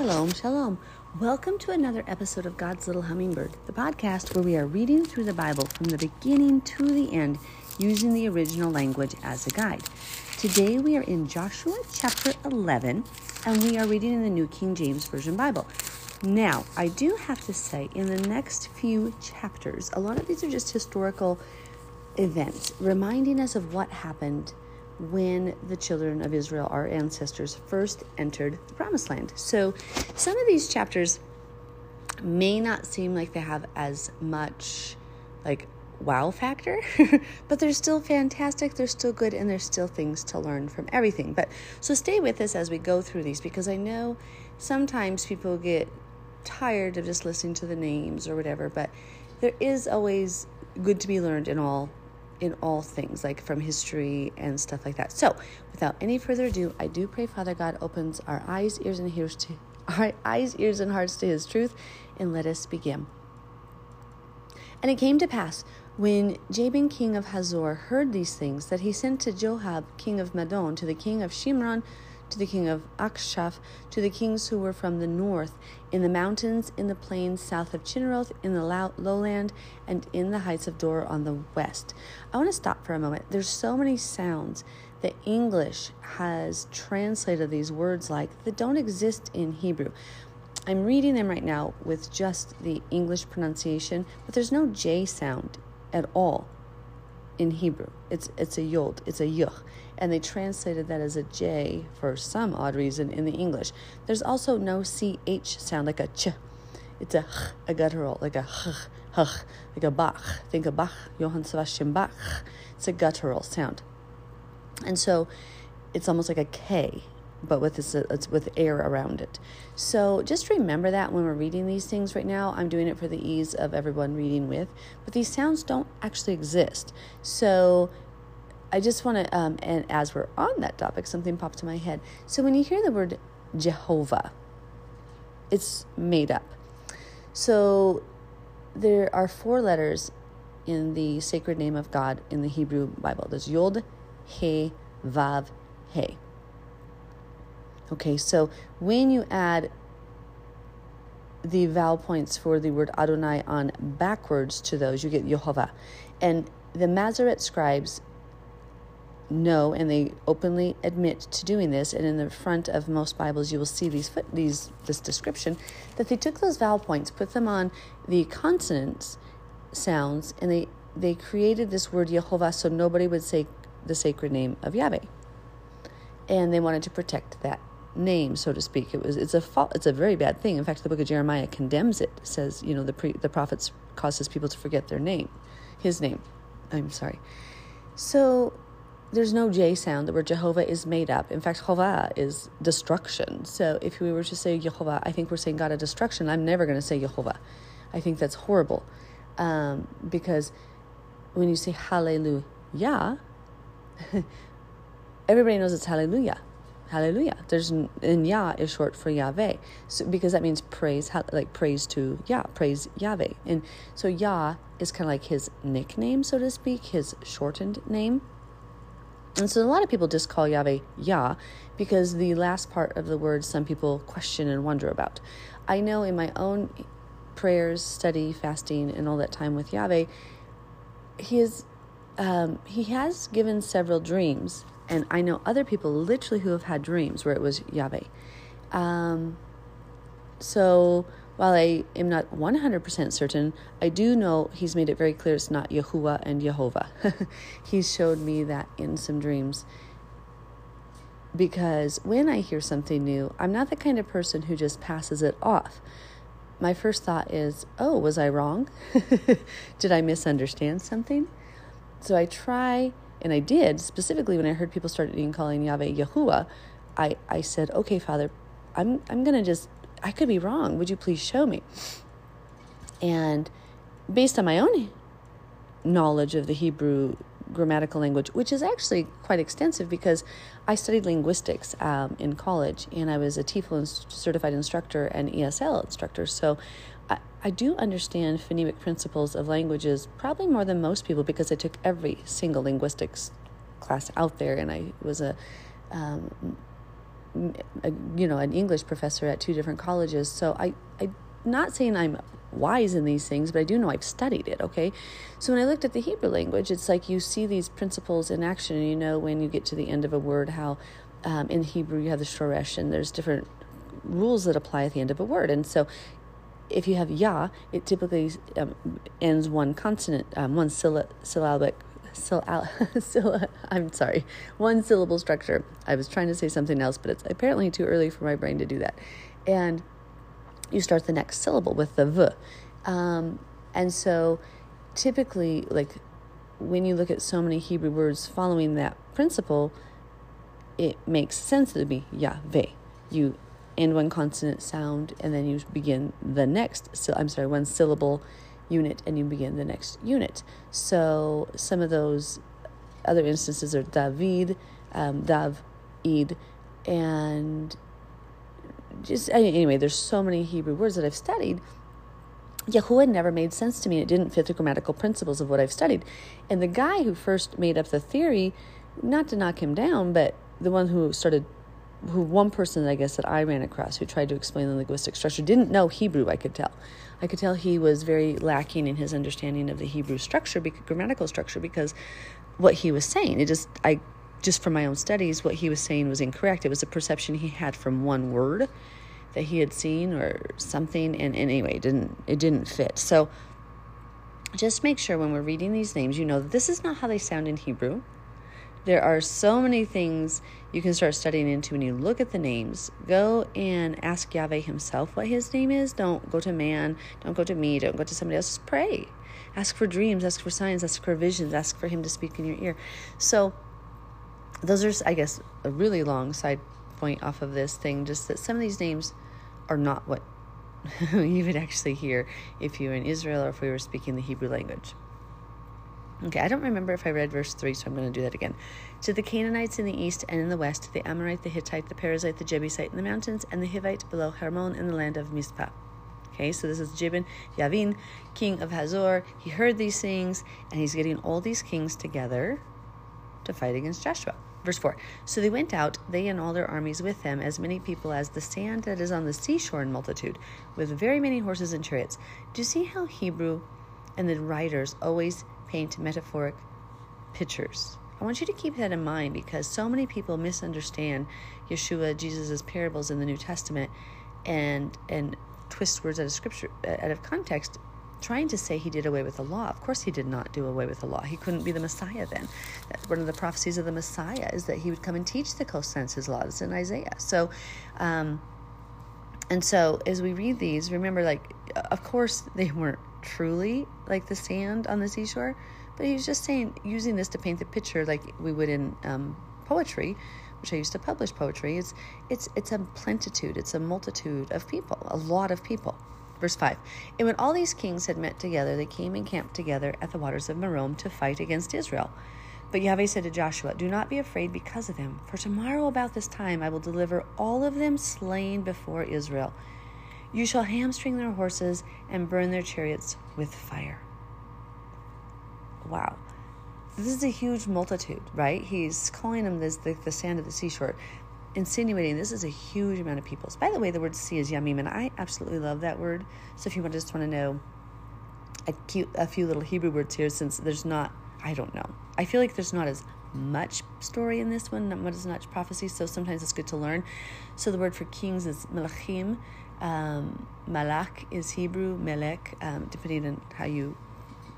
Shalom, shalom. Welcome to another episode of God's Little Hummingbird, the podcast where we are reading through the Bible from the beginning to the end using the original language as a guide. Today we are in Joshua chapter 11 and we are reading in the New King James Version Bible. Now, I do have to say, in the next few chapters, a lot of these are just historical events reminding us of what happened when the children of Israel, our ancestors, first entered the promised land. So some of these chapters may not seem like they have as much like wow factor, but they're still fantastic, they're still good, and there's still things to learn from everything. But so stay with us as we go through these because I know sometimes people get tired of just listening to the names or whatever, but there is always good to be learned in all in all things, like from history and stuff like that. So, without any further ado, I do pray Father God opens our eyes, ears, and ears to our eyes, ears, and hearts to His truth, and let us begin. And it came to pass when Jabin king of Hazor heard these things that he sent to Joab king of Madon to the king of Shimron to the king of Achshaph, to the kings who were from the north, in the mountains, in the plains south of Chinneroth, in the lowland, and in the heights of Dor on the west. I want to stop for a moment. There's so many sounds that English has translated these words like that don't exist in Hebrew. I'm reading them right now with just the English pronunciation, but there's no J sound at all in Hebrew. It's it's a yod, it's a yuch, and they translated that as a J for some odd reason in the English. There's also no ch sound like a ch. It's a ch, a guttural, like a ch, ch, like a bach. Think of Bach, Johann Sebastian Bach. It's a guttural sound, and so it's almost like a K but with this, it's with air around it. So just remember that when we're reading these things right now. I'm doing it for the ease of everyone reading with, but these sounds don't actually exist. So I just want to, um, and as we're on that topic, something popped to my head. So when you hear the word Jehovah, it's made up. So there are four letters in the sacred name of God in the Hebrew Bible. There's Yod, He, Vav, He. Okay, so when you add the vowel points for the word Adonai on backwards to those, you get Yehovah. And the Masorete scribes know and they openly admit to doing this and in the front of most bibles you will see these foot these this description that they took those vowel points put them on the consonants sounds and they they created this word Yehovah so nobody would say the sacred name of Yahweh and they wanted to protect that name, so to speak. It was it's a fault, it's a very bad thing. In fact, the book of Jeremiah condemns it. Says you know the pre, the prophets causes people to forget their name, his name. I'm sorry. So there's no J sound. The word Jehovah is made up. In fact, Jehovah is destruction. So if we were to say Jehovah, I think we're saying God of destruction. I'm never going to say Jehovah. I think that's horrible um, because when you say Hallelujah, everybody knows it's Hallelujah Hallelujah. There's and Yah is short for Yahweh, so because that means praise, like praise to Yah, praise Yahweh, and so Yah is kind of like his nickname, so to speak, his shortened name. And so a lot of people just call Yahweh Yah because the last part of the word some people question and wonder about. I know in my own prayers, study, fasting, and all that time with Yahweh, he is um, he has given several dreams and I know other people literally who have had dreams where it was Yahweh. Um, so while I am not 100% certain, I do know he's made it very clear it's not Yahuwah and Jehovah. he's showed me that in some dreams. Because when I hear something new, I'm not the kind of person who just passes it off. My first thought is, oh, was I wrong? Did I misunderstand something? So I try and I did, specifically when I heard people start calling Yahweh Yahuwah, I, I said, okay, Father, I'm, I'm going to just, I could be wrong. Would you please show me? And based on my own knowledge of the Hebrew grammatical language, which is actually quite extensive because I studied linguistics um, in college and I was a TEFL certified instructor and ESL instructor. So I, I do understand phonemic principles of languages probably more than most people because I took every single linguistics class out there and I was a um, you know, an English professor at two different colleges. So I, I, not saying I'm wise in these things, but I do know I've studied it, okay? So when I looked at the Hebrew language, it's like you see these principles in action, and you know when you get to the end of a word how um, in Hebrew you have the shoresh, and there's different rules that apply at the end of a word. And so if you have ya, it typically um, ends one consonant, um, one syllabic syllable, I'm sorry, one syllable structure. I was trying to say something else, but it's apparently too early for my brain to do that. And you start the next syllable with the v. Um, and so typically, like when you look at so many Hebrew words following that principle, it makes sense to be Yahweh. You end one consonant sound and then you begin the next, so, I'm sorry, one syllable unit and you begin the next unit. So some of those other instances are David, um, Dav, Id, and just anyway, there's so many Hebrew words that I've studied. Yahuwah never made sense to me. It didn't fit the grammatical principles of what I've studied. And the guy who first made up the theory, not to knock him down, but the one who started who one person I guess that I ran across who tried to explain the linguistic structure didn't know Hebrew. I could tell. I could tell he was very lacking in his understanding of the Hebrew structure, grammatical structure, because what he was saying, it just I just from my own studies, what he was saying was incorrect. It was a perception he had from one word that he had seen or something, and, and anyway, it didn't it didn't fit. So just make sure when we're reading these names, you know that this is not how they sound in Hebrew. There are so many things you can start studying into when you look at the names. Go and ask Yahweh himself what his name is. Don't go to man. Don't go to me. Don't go to somebody else. Just pray. Ask for dreams. Ask for signs. Ask for visions. Ask for him to speak in your ear. So, those are, I guess, a really long side point off of this thing. Just that some of these names are not what you would actually hear if you were in Israel or if we were speaking the Hebrew language. Okay, I don't remember if I read verse 3, so I'm going to do that again. To the Canaanites in the east and in the west, the Amorite, the Hittite, the Perizzite, the Jebusite in the mountains, and the Hivite below Hermon in the land of Mizpah. Okay, so this is Jabin Yavin, king of Hazor. He heard these things, and he's getting all these kings together to fight against Joshua. Verse 4 So they went out, they and all their armies with them, as many people as the sand that is on the seashore in multitude, with very many horses and chariots. Do you see how Hebrew and the writers always paint metaphoric pictures. I want you to keep that in mind because so many people misunderstand Yeshua, Jesus' parables in the New Testament, and and twist words out of scripture out of context, trying to say he did away with the law. Of course, he did not do away with the law. He couldn't be the Messiah then. One of the prophecies of the Messiah is that he would come and teach the coastlands his laws in Isaiah. So, um, and so as we read these, remember, like, of course, they weren't truly like the sand on the seashore, but he was just saying, using this to paint the picture like we would in um, poetry, which I used to publish poetry. It's it's it's a plentitude, it's a multitude of people, a lot of people. Verse 5 And when all these kings had met together, they came and camped together at the waters of Merom to fight against Israel. But Yahweh said to Joshua, Do not be afraid because of them, for tomorrow about this time I will deliver all of them slain before Israel. You shall hamstring their horses and burn their chariots with fire. Wow. This is a huge multitude, right? He's calling them this, the, the sand of the seashore, insinuating this is a huge amount of peoples. By the way, the word sea is yamim, and I absolutely love that word. So if you just want to know a, cute, a few little Hebrew words here, since there's not, I don't know. I feel like there's not as much story in this one, not as much prophecy, so sometimes it's good to learn. So the word for kings is melachim, um, Malak is Hebrew, Melech, um, depending on how you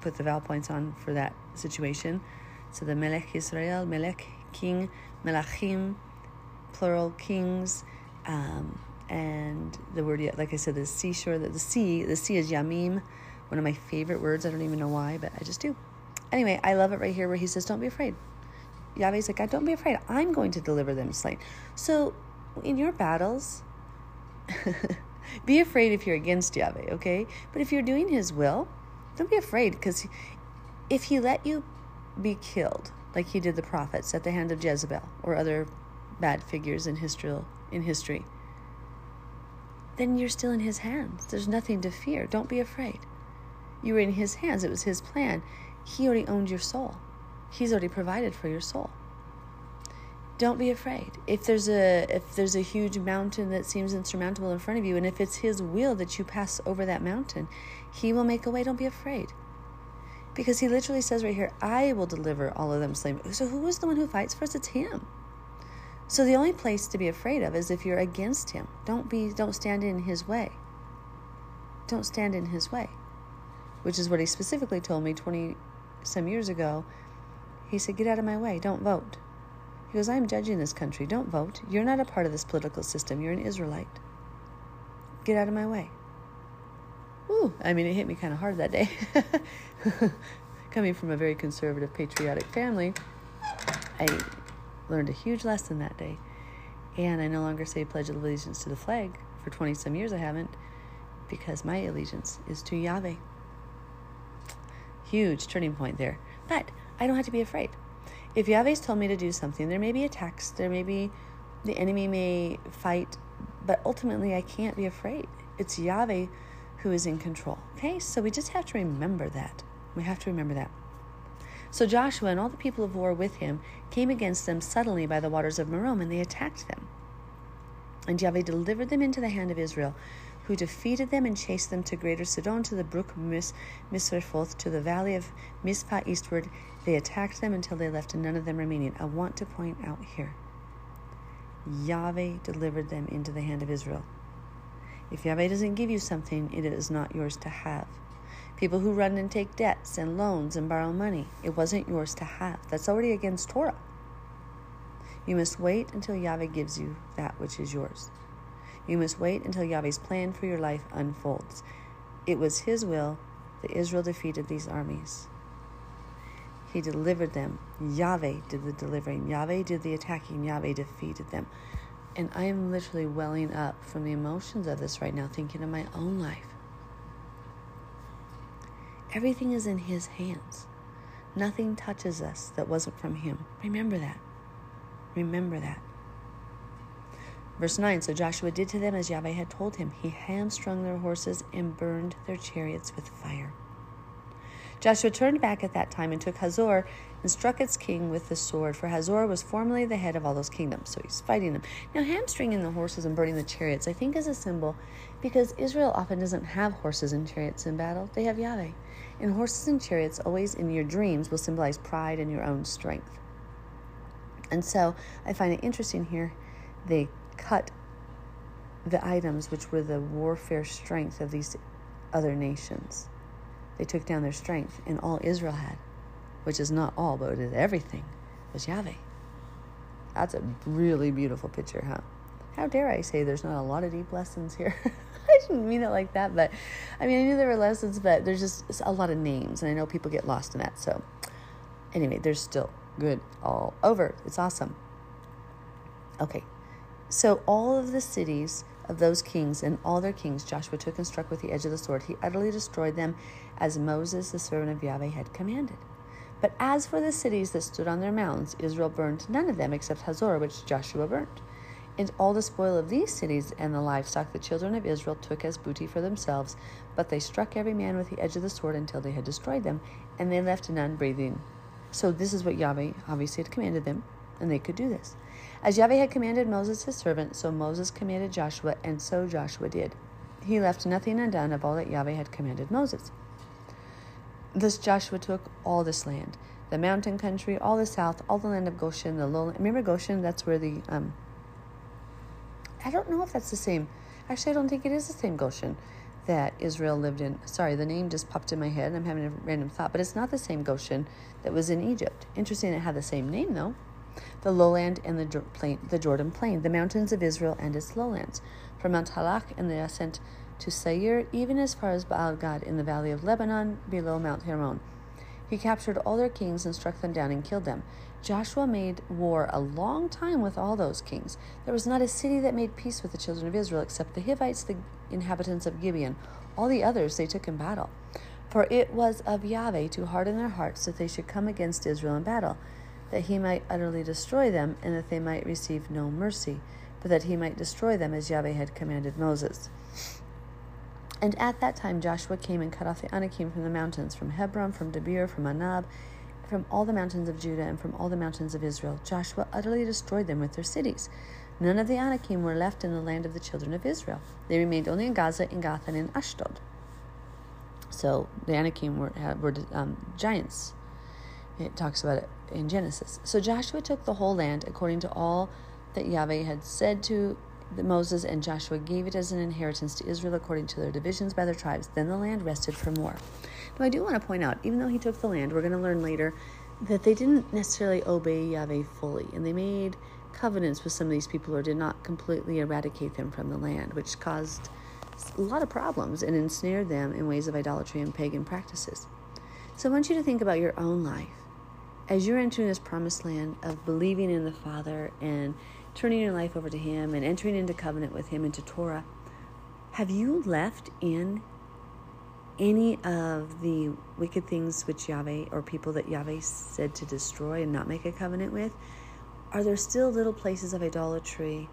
put the vowel points on for that situation. So the Melech Israel, Melech, king, Melachim, plural kings, um, and the word, like I said, the seashore, the, the sea, the sea is Yamim, one of my favorite words. I don't even know why, but I just do. Anyway, I love it right here where he says, Don't be afraid. Yahweh's like, God, don't be afraid. I'm going to deliver them slain. So in your battles, Be afraid if you're against Yahweh, okay? But if you're doing His will, don't be afraid because if He let you be killed, like He did the prophets at the hand of Jezebel or other bad figures in history, in history, then you're still in His hands. There's nothing to fear. Don't be afraid. You were in His hands. It was His plan. He already owned your soul. He's already provided for your soul. Don't be afraid. If there's a if there's a huge mountain that seems insurmountable in front of you and if it's his will that you pass over that mountain, he will make a way. Don't be afraid. Because he literally says right here, I will deliver all of them slaves. So who is the one who fights for us? It's him. So the only place to be afraid of is if you're against him. Don't be don't stand in his way. Don't stand in his way. Which is what he specifically told me 20 some years ago. He said, Get out of my way, don't vote. He goes, I'm judging this country. Don't vote. You're not a part of this political system. You're an Israelite. Get out of my way. Ooh, I mean, it hit me kind of hard that day. Coming from a very conservative, patriotic family, I learned a huge lesson that day. And I no longer say Pledge of Allegiance to the flag. For 20 some years, I haven't, because my allegiance is to Yahweh. Huge turning point there. But I don't have to be afraid. If Yahweh's told me to do something, there may be attacks, there may be the enemy may fight, but ultimately I can't be afraid. It's Yahweh who is in control. Okay, so we just have to remember that. We have to remember that. So Joshua and all the people of war with him came against them suddenly by the waters of Merom, and they attacked them. And Yahweh delivered them into the hand of Israel, who defeated them and chased them to greater Sidon, to the brook Mis- to the valley of Mizpah eastward. They attacked them until they left none of them remaining. I want to point out here Yahweh delivered them into the hand of Israel. If Yahweh doesn't give you something, it is not yours to have. People who run and take debts and loans and borrow money, it wasn't yours to have. That's already against Torah. You must wait until Yahweh gives you that which is yours. You must wait until Yahweh's plan for your life unfolds. It was His will that Israel defeated these armies. He delivered them. Yahweh did the delivering. Yahweh did the attacking. Yahweh defeated them. And I am literally welling up from the emotions of this right now, thinking of my own life. Everything is in His hands. Nothing touches us that wasn't from Him. Remember that. Remember that. Verse 9 So Joshua did to them as Yahweh had told him. He hamstrung their horses and burned their chariots with fire. Joshua turned back at that time and took Hazor and struck its king with the sword, for Hazor was formerly the head of all those kingdoms. So he's fighting them. Now, hamstringing the horses and burning the chariots, I think, is a symbol because Israel often doesn't have horses and chariots in battle, they have Yahweh. And horses and chariots, always in your dreams, will symbolize pride and your own strength. And so I find it interesting here. They cut the items which were the warfare strength of these other nations. They took down their strength, and all Israel had, which is not all, but it is everything, was Yahweh. That's a really beautiful picture, huh? How dare I say there's not a lot of deep lessons here? I didn't mean it like that, but I mean, I knew there were lessons, but there's just a lot of names, and I know people get lost in that. So, anyway, there's still good all over. It's awesome. Okay, so all of the cities of those kings and all their kings Joshua took and struck with the edge of the sword. He utterly destroyed them as Moses, the servant of Yahweh, had commanded. But as for the cities that stood on their mounds, Israel burned none of them except Hazor, which Joshua burnt. And all the spoil of these cities and the livestock the children of Israel took as booty for themselves, but they struck every man with the edge of the sword until they had destroyed them, and they left none breathing. So this is what Yahweh obviously had commanded them, and they could do this. As Yahweh had commanded Moses his servant, so Moses commanded Joshua, and so Joshua did. He left nothing undone of all that Yahweh had commanded Moses. Thus Joshua took all this land, the mountain country, all the south, all the land of Goshen, the lowland. Remember Goshen? That's where the um. I don't know if that's the same. Actually, I don't think it is the same Goshen that Israel lived in. Sorry, the name just popped in my head. I'm having a random thought, but it's not the same Goshen that was in Egypt. Interesting, it had the same name though the lowland and the, plain, the Jordan plain, the mountains of Israel and its lowlands, from Mount Halak and the ascent to Seir, even as far as Baal Gad in the valley of Lebanon, below Mount Hermon. He captured all their kings and struck them down and killed them. Joshua made war a long time with all those kings. There was not a city that made peace with the children of Israel except the Hivites, the inhabitants of Gibeon. All the others they took in battle. For it was of Yahweh to harden their hearts that they should come against Israel in battle that he might utterly destroy them, and that they might receive no mercy, but that he might destroy them as Yahweh had commanded Moses. And at that time Joshua came and cut off the Anakim from the mountains, from Hebron, from Debir, from Anab, from all the mountains of Judah and from all the mountains of Israel. Joshua utterly destroyed them with their cities. None of the Anakim were left in the land of the children of Israel. They remained only in Gaza, in Gath, and in Ashdod. So the Anakim were, were um, giants. It talks about it in Genesis. So Joshua took the whole land according to all that Yahweh had said to Moses, and Joshua gave it as an inheritance to Israel according to their divisions by their tribes. Then the land rested from war. Now, I do want to point out, even though he took the land, we're going to learn later that they didn't necessarily obey Yahweh fully, and they made covenants with some of these people or did not completely eradicate them from the land, which caused a lot of problems and ensnared them in ways of idolatry and pagan practices. So I want you to think about your own life as you're entering this promised land of believing in the Father and turning your life over to Him and entering into covenant with Him into Torah, have you left in any of the wicked things which Yahweh or people that Yahweh said to destroy and not make a covenant with? Are there still little places of idolatry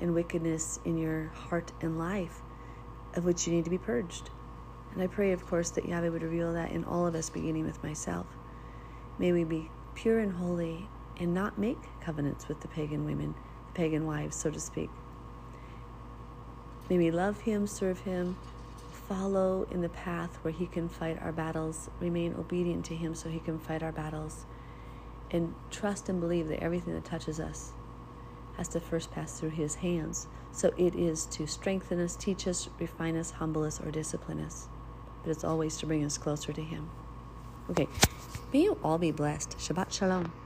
and wickedness in your heart and life of which you need to be purged? And I pray, of course, that Yahweh would reveal that in all of us, beginning with myself. May we be pure and holy and not make covenants with the pagan women, the pagan wives, so to speak. May we love him, serve him, follow in the path where he can fight our battles, remain obedient to him so he can fight our battles, and trust and believe that everything that touches us has to first pass through his hands. So it is to strengthen us, teach us, refine us, humble us, or discipline us. But it's always to bring us closer to him. Okay, May you all be blessed. Shabbat Shalom.